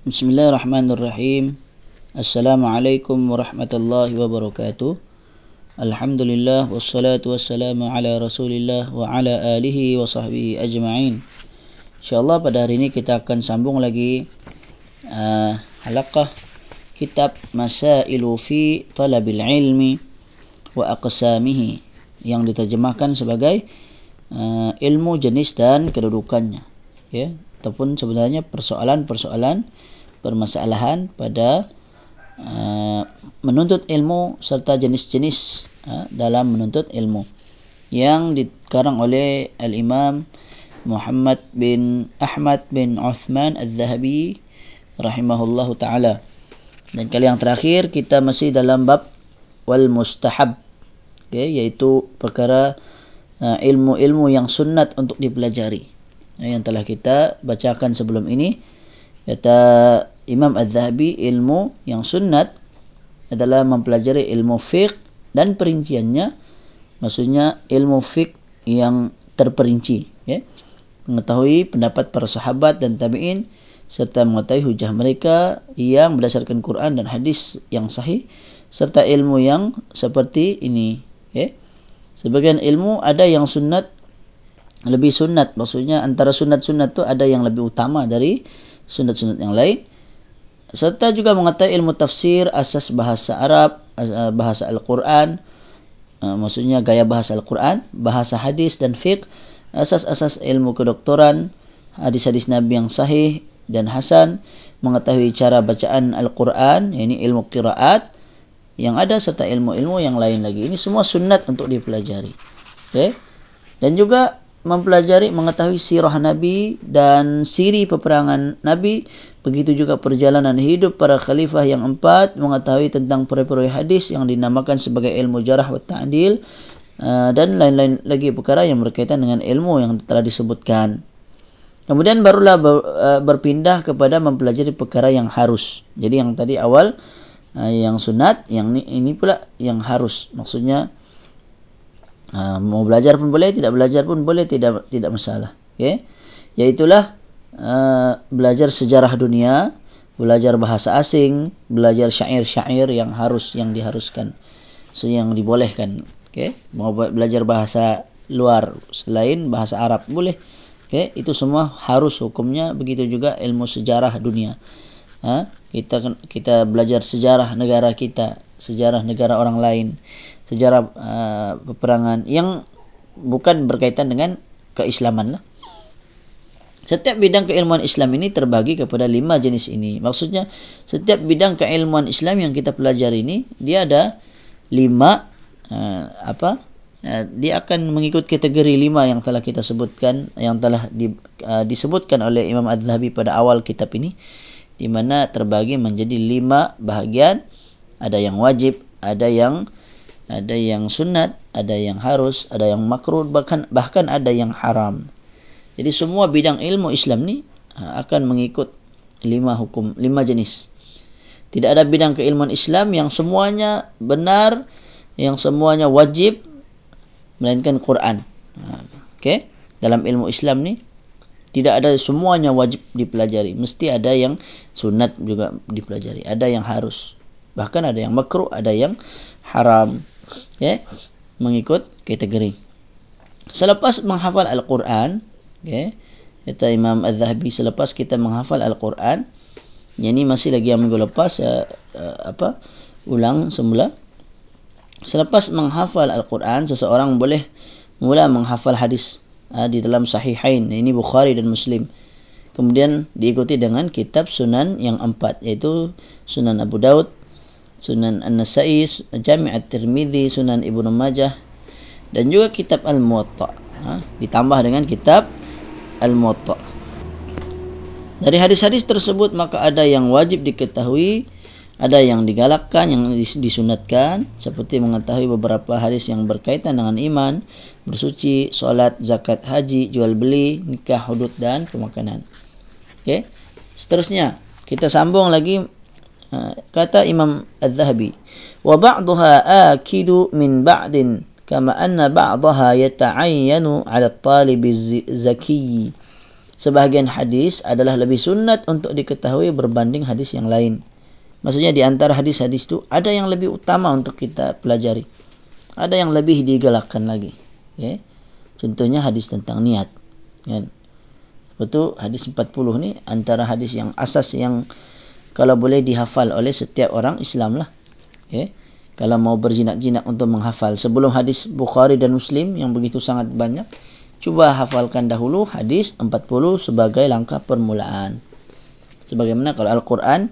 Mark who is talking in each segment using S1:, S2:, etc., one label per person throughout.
S1: Bismillahirrahmanirrahim. Assalamualaikum warahmatullahi wabarakatuh. Alhamdulillah wassalatu wassalamu ala Rasulillah wa ala alihi wa sahbihi ajma'in. Insyaallah pada hari ini kita akan sambung lagi uh, halaqah kitab Masailu fi Talabil Ilmi wa Aqsamihi yang diterjemahkan sebagai uh, ilmu jenis dan kedudukannya ya ataupun sebenarnya persoalan-persoalan permasalahan pada uh, menuntut ilmu serta jenis-jenis uh, dalam menuntut ilmu yang dikarang oleh al-Imam Muhammad bin Ahmad bin Uthman Al-Zahabi rahimahullahu taala. Dan kali yang terakhir kita masih dalam bab wal mustahab okay, yaitu perkara uh, ilmu-ilmu yang sunat untuk dipelajari yang telah kita bacakan sebelum ini. Kata Imam Az-Zahabi ilmu yang sunat adalah mempelajari ilmu fiqh dan perinciannya. Maksudnya ilmu fiqh yang terperinci ya. Mengetahui pendapat para sahabat dan tabi'in serta mengetahui hujah mereka yang berdasarkan Quran dan hadis yang sahih serta ilmu yang seperti ini Okay. Sebagian ilmu ada yang sunat lebih sunat maksudnya antara sunat-sunat tu ada yang lebih utama dari sunat-sunat yang lain serta juga mengetahui ilmu tafsir asas bahasa Arab bahasa Al-Quran uh, maksudnya gaya bahasa Al-Quran bahasa hadis dan fiqh asas-asas ilmu kedoktoran hadis-hadis Nabi yang sahih dan hasan mengetahui cara bacaan Al-Quran ini ilmu qiraat yang ada serta ilmu-ilmu yang lain lagi. Ini semua sunat untuk dipelajari. Okay? Dan juga mempelajari mengetahui sirah Nabi dan siri peperangan Nabi. Begitu juga perjalanan hidup para khalifah yang empat. Mengetahui tentang peri-peri hadis yang dinamakan sebagai ilmu jarah wa ta'adil. Uh, dan lain-lain lagi perkara yang berkaitan dengan ilmu yang telah disebutkan. Kemudian barulah uh, berpindah kepada mempelajari perkara yang harus. Jadi yang tadi awal uh, yang sunat yang ini pula yang harus maksudnya uh, mau belajar pun boleh tidak belajar pun boleh tidak tidak masalah. Okey? Yaitulah uh, belajar sejarah dunia belajar bahasa asing belajar syair-syair yang harus yang diharuskan so yang dibolehkan. Okey? Mau belajar bahasa luar selain bahasa Arab boleh. Okey? Itu semua harus hukumnya begitu juga ilmu sejarah dunia. Ha? kita kita belajar sejarah negara kita, sejarah negara orang lain, sejarah uh, peperangan yang bukan berkaitan dengan keislaman lah. Setiap bidang keilmuan Islam ini terbagi kepada lima jenis ini. Maksudnya setiap bidang keilmuan Islam yang kita pelajari ini dia ada lima uh, apa? Uh, dia akan mengikut kategori lima yang telah kita sebutkan, yang telah di, uh, disebutkan oleh Imam Ad-Dhahabi pada awal kitab ini di mana terbagi menjadi lima bahagian ada yang wajib ada yang ada yang sunat ada yang harus ada yang makruh bahkan bahkan ada yang haram. Jadi semua bidang ilmu Islam ni ha, akan mengikut lima hukum lima jenis. Tidak ada bidang keilmuan Islam yang semuanya benar yang semuanya wajib melainkan Quran. Ha, okey? Dalam ilmu Islam ni tidak ada semuanya wajib dipelajari. Mesti ada yang sunat juga dipelajari. Ada yang harus bahkan ada yang makruh ada yang haram. Ya mengikut kategori. Selepas menghafal al-Quran ya kata Imam Az-Zahabi selepas kita menghafal al-Quran ini masih lagi yang minggu lepas uh, uh, apa ulang semula. Selepas menghafal al-Quran seseorang boleh mula menghafal hadis uh, di dalam sahihain ini Bukhari dan Muslim. Kemudian diikuti dengan kitab sunan yang empat yaitu sunan Abu Daud sunan An-Nasai Jami' At-Tirmidzi sunan Ibnu Majah dan juga kitab Al-Muwatta. Ha, ditambah dengan kitab Al-Muwatta. Dari hadis-hadis tersebut maka ada yang wajib diketahui ada yang digalakkan yang disunatkan seperti mengetahui beberapa hadis yang berkaitan dengan iman bersuci solat zakat haji jual beli nikah hudud dan pemakanan. Okey? Seterusnya kita sambung lagi kata Imam Az-Zahabi wa ba'daha akidu min ba'din kama anna ba'daha yata'ayyanu 'ala at-talib az-zaki sebahagian hadis adalah lebih sunat untuk diketahui berbanding hadis yang lain. Maksudnya di antara hadis-hadis itu ada yang lebih utama untuk kita pelajari. Ada yang lebih digalakkan lagi. Okay. Contohnya hadis tentang niat. Kan? Betul hadis 40 ni antara hadis yang asas yang kalau boleh dihafal oleh setiap orang Islam lah. Okay. Kalau mau berjinak-jinak untuk menghafal. Sebelum hadis Bukhari dan Muslim yang begitu sangat banyak. Cuba hafalkan dahulu hadis 40 sebagai langkah permulaan. Sebagaimana kalau Al-Quran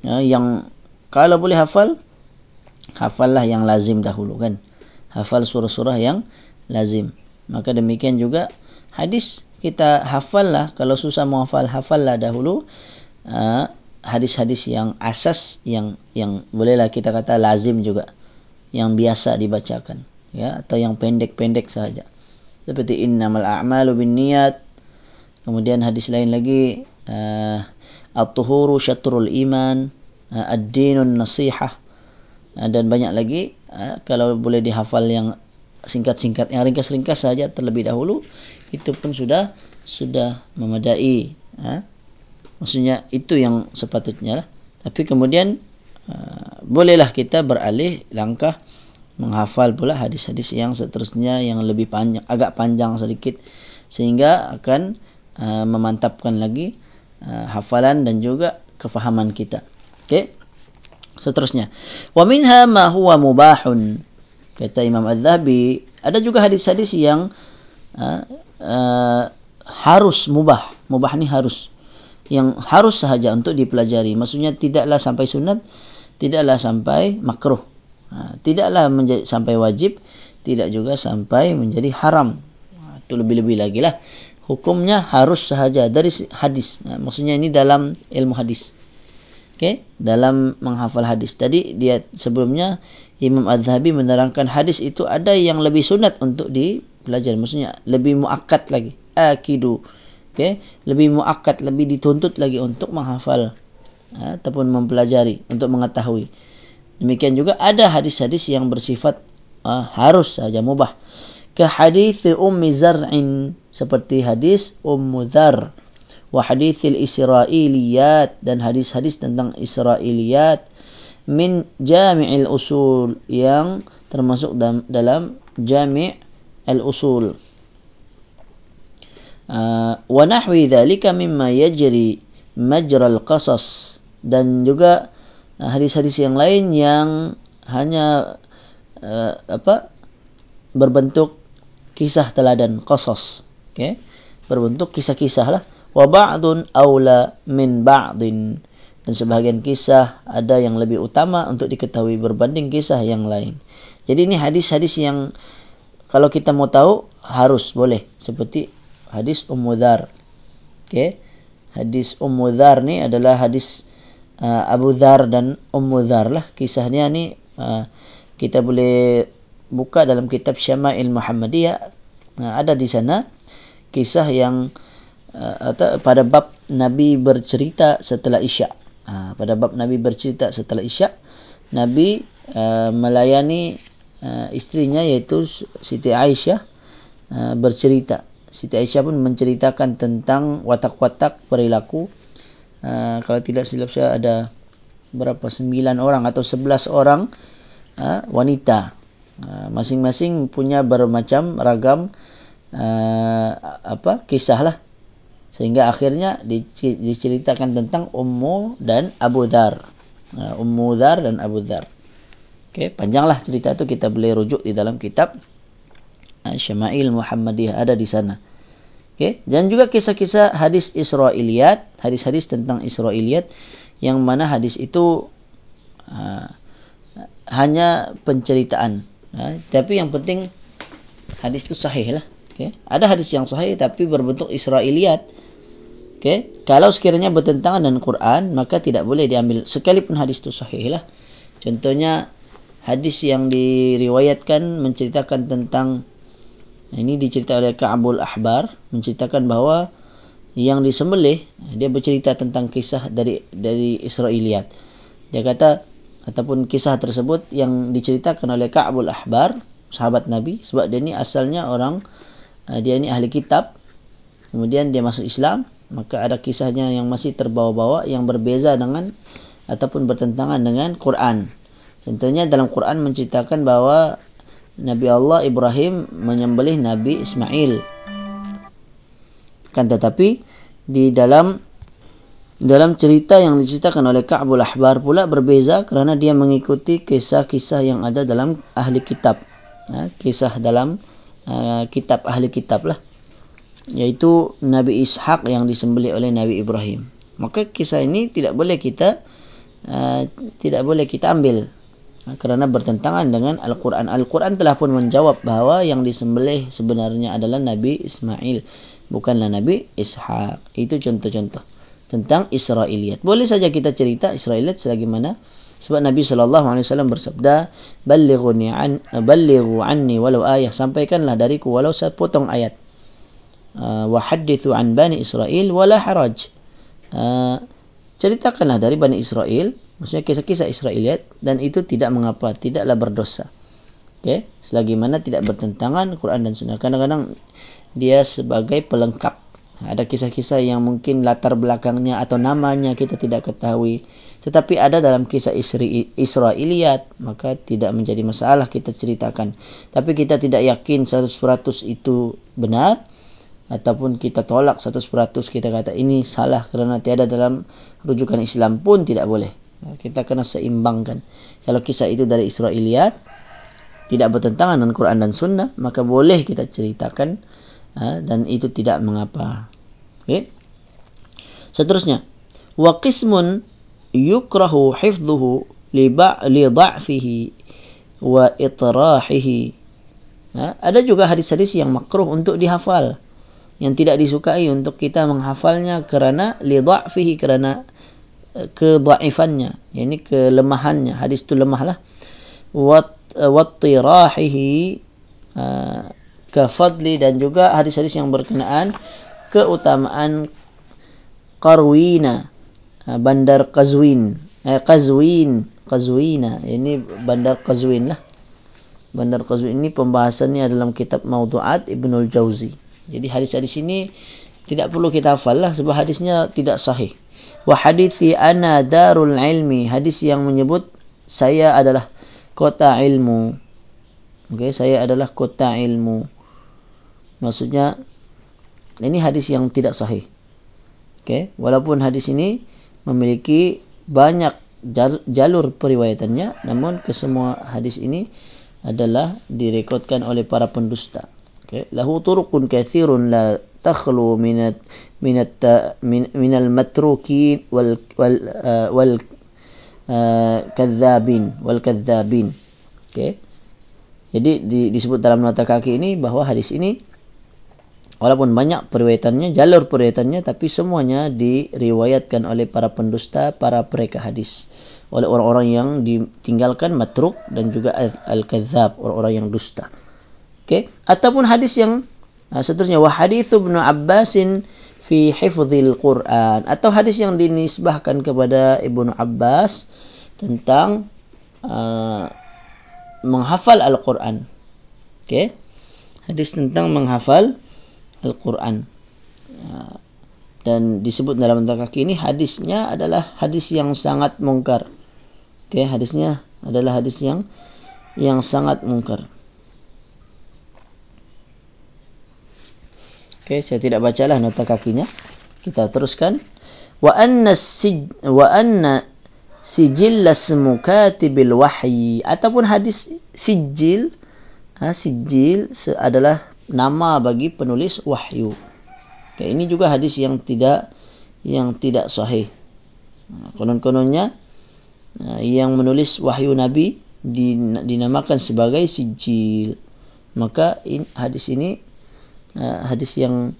S1: ya, yang kalau boleh hafal, hafallah yang lazim dahulu kan. Hafal surah-surah yang lazim. Maka demikian juga hadis kita hafallah kalau susah mau hafal hafallah dahulu uh, hadis-hadis yang asas yang yang bolehlah kita kata lazim juga yang biasa dibacakan ya atau yang pendek-pendek saja seperti innamal a'malu binniyat. Kemudian hadis lain lagi uh, at-tuhuru syatrul iman uh, ad-dinun nasihah. Uh, dan banyak lagi uh, kalau boleh dihafal yang singkat-singkat yang ringkas-ringkas saja terlebih dahulu itu pun sudah sudah memadai uh, maksudnya itu yang sepatutnya lah. Tapi kemudian uh, bolehlah kita beralih langkah menghafal pula hadis-hadis yang seterusnya yang lebih panjang agak panjang sedikit. Sehingga akan uh, memantapkan lagi uh, hafalan dan juga kefahaman kita. Okey? Seterusnya. Wa minha ma huwa mubahun. Kata Imam Az-Zahabi ada juga hadis-hadis yang uh, uh, harus mubah. Mubah ni harus yang harus sahaja untuk dipelajari. Maksudnya tidaklah sampai sunat tidaklah sampai makruh. Ha, tidaklah menjadi sampai wajib tidak juga sampai menjadi haram. Ha, itu lebih-lebih lagi lah. Hukumnya harus sahaja dari hadis. Ha, maksudnya ini dalam ilmu hadis. Okay, dalam menghafal hadis. Tadi dia sebelumnya Imam Az-Zahabi menerangkan hadis itu ada yang lebih sunat untuk dipelajari. Maksudnya lebih muakkad lagi. Akidu Okay, lebih muakkad lebih dituntut lagi untuk menghafal ha, ataupun mempelajari untuk mengetahui Demikian juga ada hadis-hadis yang bersifat uh, harus saja mubah. Ke hadis Ummi Zar'in seperti hadis Ummu Dzar wa hadis Israiliyat dan hadis-hadis tentang Israiliyat min Jami'il Usul yang termasuk dalam, Jami' al-Usul. Nahwi dhalika mimma yajri majra al-qasas. Dan juga Ah, hadis-hadis yang lain yang hanya uh, apa berbentuk kisah teladan qasas. Okey? Berbentuk kisah-kisah lah. Wa ba'dun aula min ba'din. Dan sebahagian kisah ada yang lebih utama untuk diketahui berbanding kisah yang lain. Jadi ini hadis-hadis yang kalau kita mau tahu harus boleh. Seperti hadis Ummu Dzar okey. Hadis Ummu Dzar ni adalah hadis uh, Abu Dhar dan Ummu Dhar lah. Kisahnya ni uh, kita boleh buka dalam kitab Syama'il Muhammadiyah. Uh, ada di sana kisah yang uh, atau pada bab Nabi bercerita setelah Isya uh, pada bab Nabi bercerita setelah Isya Nabi uh, melayani uh, istrinya iaitu Siti Aisyah uh, bercerita Siti Aisyah pun menceritakan tentang watak-watak perilaku. Ah, kalau tidak silap saya ada berapa? Sembilan orang atau sebelas orang uh, wanita. Uh, masing-masing punya bermacam ragam uh, apa kisah lah. Sehingga akhirnya diceritakan tentang Ummu dan Abu Dhar. Uh, Ummu Dhar dan Abu Dhar. Okay, panjanglah cerita itu kita boleh rujuk di dalam kitab uh, Syama'il Muhammadiyah ada di sana. Okay. Dan juga kisah-kisah hadis Israiliyat, hadis-hadis tentang Israiliyat yang mana hadis itu uh, hanya penceritaan. Uh, tapi yang penting hadis itu sahih lah. Okay. Ada hadis yang sahih tapi berbentuk Israiliyat. Okay. Kalau sekiranya bertentangan dengan Quran, maka tidak boleh diambil sekalipun hadis itu sahih lah. Contohnya hadis yang diriwayatkan menceritakan tentang ini diceritakan oleh Ka'bul Ahbar menceritakan bahawa yang disembelih dia bercerita tentang kisah dari dari Israiliyat. Dia kata ataupun kisah tersebut yang diceritakan oleh Ka'bul Ahbar sahabat Nabi sebab dia ni asalnya orang eh, dia ni ahli kitab kemudian dia masuk Islam maka ada kisahnya yang masih terbawa-bawa yang berbeza dengan ataupun bertentangan dengan Quran contohnya dalam Quran menceritakan bahawa Nabi Allah Ibrahim menyembelih Nabi Ismail kan tetapi di dalam dalam cerita yang diceritakan oleh Ka'bul Ahbar pula berbeza kerana dia mengikuti kisah-kisah yang ada dalam ahli kitab. Ha, kisah dalam uh, kitab ahli kitab lah. Iaitu Nabi Ishaq yang disembelih oleh Nabi Ibrahim. Maka kisah ini tidak boleh kita uh, tidak boleh kita ambil kerana bertentangan dengan Al-Quran. Al-Quran telah pun menjawab bahawa yang disembelih sebenarnya adalah Nabi Ismail. Bukanlah Nabi Ishaq. Itu contoh-contoh tentang Israiliyat. Boleh saja kita cerita Israiliyat selagi mana sebab Nabi wasallam bersabda, "Ballighuni an ballighu anni walau ayah." Sampaikanlah dariku walau sepotong ayat. Uh, wa hadithu an bani Israel wala haraj. Uh, ceritakanlah dari Bani Israel, maksudnya kisah-kisah Israiliyat dan itu tidak mengapa, tidaklah berdosa. Okey, selagi mana tidak bertentangan Quran dan Sunnah. Kadang-kadang dia sebagai pelengkap ada kisah-kisah yang mungkin latar belakangnya atau namanya kita tidak ketahui. Tetapi ada dalam kisah Isri, Israiliyat, maka tidak menjadi masalah kita ceritakan. Tapi kita tidak yakin 100% itu benar. Ataupun kita tolak 100% kita kata ini salah kerana tiada dalam rujukan Islam pun tidak boleh. Kita kena seimbangkan. Kalau kisah itu dari Israiliyat, tidak bertentangan dengan Quran dan Sunnah, maka boleh kita ceritakan ha, dan itu tidak mengapa. Okay. Seterusnya, wa qismun yukrahu hifdhuhu li li dha'fihi wa itrahihi. Ha, ada juga hadis-hadis yang makruh untuk dihafal yang tidak disukai untuk kita menghafalnya kerana li dha'fihi kerana eh, kedhaifannya yakni kelemahannya. Hadis itu lemahlah. Wa wa tirahihi ha, ka fadli dan juga hadis-hadis yang berkenaan keutamaan Qarwina ha, bandar Qazwin eh, Qazwin Qazwina. Ini bandar Qazwin lah. Bandar Qazwin ini pembahasannya dalam kitab Maudu'at Ibnul Jauzi. Jadi hadis-hadis ini tidak perlu kita hafal lah sebab hadisnya tidak sahih wa hadithi ana darul ilmi hadis yang menyebut saya adalah kota ilmu Okay, saya adalah kota ilmu maksudnya ini hadis yang tidak sahih. Okay, walaupun hadis ini memiliki banyak jalur periwayatannya, namun kesemua hadis ini adalah direkodkan oleh para pendusta. Okay, lahu turuqun kathirun la min, min al matrukin wal wal uh, wal uh, kadzabin wal kadzabin. Okay. Jadi di, disebut dalam nota kaki ini bahawa hadis ini Walaupun banyak periwayatannya, jalur periwayatannya, tapi semuanya diriwayatkan oleh para pendusta, para pereka hadis. Oleh orang-orang yang ditinggalkan matruk dan juga al-kadzab, orang-orang yang dusta. Okay? Ataupun hadis yang uh, seterusnya, wa hadithu ibn Abbasin fi hifzil Quran. Atau hadis yang dinisbahkan kepada Ibnu Abbas tentang uh, menghafal Al-Quran. Okay? Hadis tentang menghafal Al-Quran. Ya. Dan disebut dalam bentuk kaki ini hadisnya adalah hadis yang sangat mungkar. Okay, hadisnya adalah hadis yang yang sangat mungkar. Okay, saya tidak bacalah nota kakinya. Kita teruskan. Wa anna sij wa anna sijil lasmu katibil wahyi ataupun hadis sijil ha, sijil adalah nama bagi penulis wahyu. Okay, ini juga hadis yang tidak yang tidak sahih. Konon-kononnya yang menulis wahyu Nabi dinamakan sebagai sijil. Maka in, hadis ini hadis yang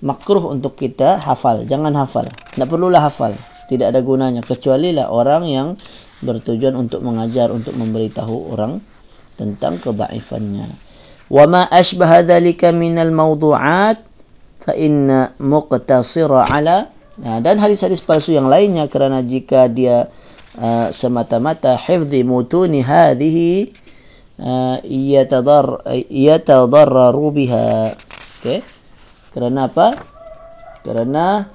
S1: makruh untuk kita hafal. Jangan hafal. Tidak perlulah hafal. Tidak ada gunanya. Kecuali lah orang yang bertujuan untuk mengajar, untuk memberitahu orang tentang kebaifannya. وما أشبه ذلك من الموضوعات فإن مقتصر على dan hadis-hadis palsu yang lainnya kerana jika dia uh, semata-mata hifzi mutuni hadhihi uh, yatadar yatadarraru biha okay? kerana apa Kerana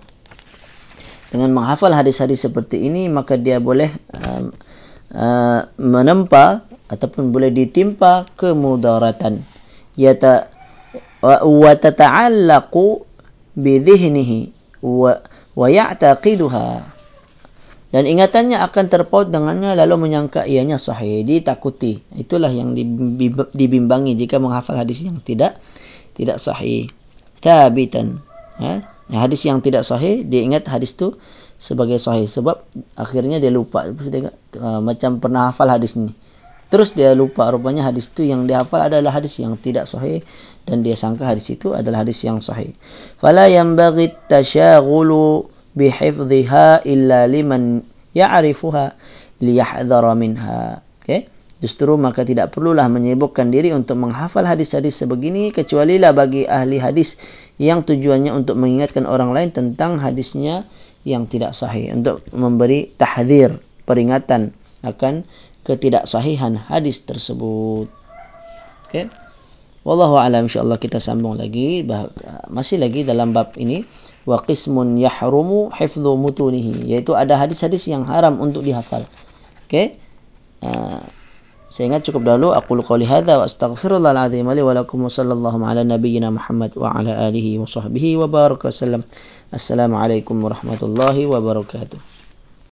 S1: dengan menghafal hadis-hadis seperti ini maka dia boleh uh, uh, menempa ataupun boleh ditimpa kemudaratan. Ya ta wa tata'allaqu bi dhihnihi wa wa ya'taqiduha dan ingatannya akan terpaut dengannya lalu menyangka ianya sahih ditakuti itulah yang dibimbangi jika menghafal hadis yang tidak tidak sahih. Tabitan ha? hadis yang tidak sahih dia ingat hadis tu sebagai sahih. Sebab akhirnya dia lupa. Dia, uh, macam pernah hafal hadis ni. Terus dia lupa rupanya hadis tu yang dia hafal adalah hadis yang tidak sahih dan dia sangka hadis itu adalah hadis yang sahih. Fala yanbaghi tashaghulu bihifdhiha illa liman ya'rifuha liyahdhara minha. Okay? Justru maka tidak perlulah menyibukkan diri untuk menghafal hadis-hadis sebegini kecuali lah bagi ahli hadis yang tujuannya untuk mengingatkan orang lain tentang hadisnya yang tidak sahih untuk memberi tahdir peringatan akan ketidaksahihan hadis tersebut. Okay? wallahu alam insyaallah kita sambung lagi masih lagi dalam bab ini. Wa qismun yahrumu hifdhu mutunihi yaitu ada hadis-hadis yang haram untuk dihafal. Okey. Uh, ingat cukup dahulu aku qouli hadza wa astaghfirullahal azim li wa lakum sallallahu ala nabiyyina muhammad wa ala alihi wa sahbihi wa baraka sallam assalamu alaikum warahmatullahi wabarakatuh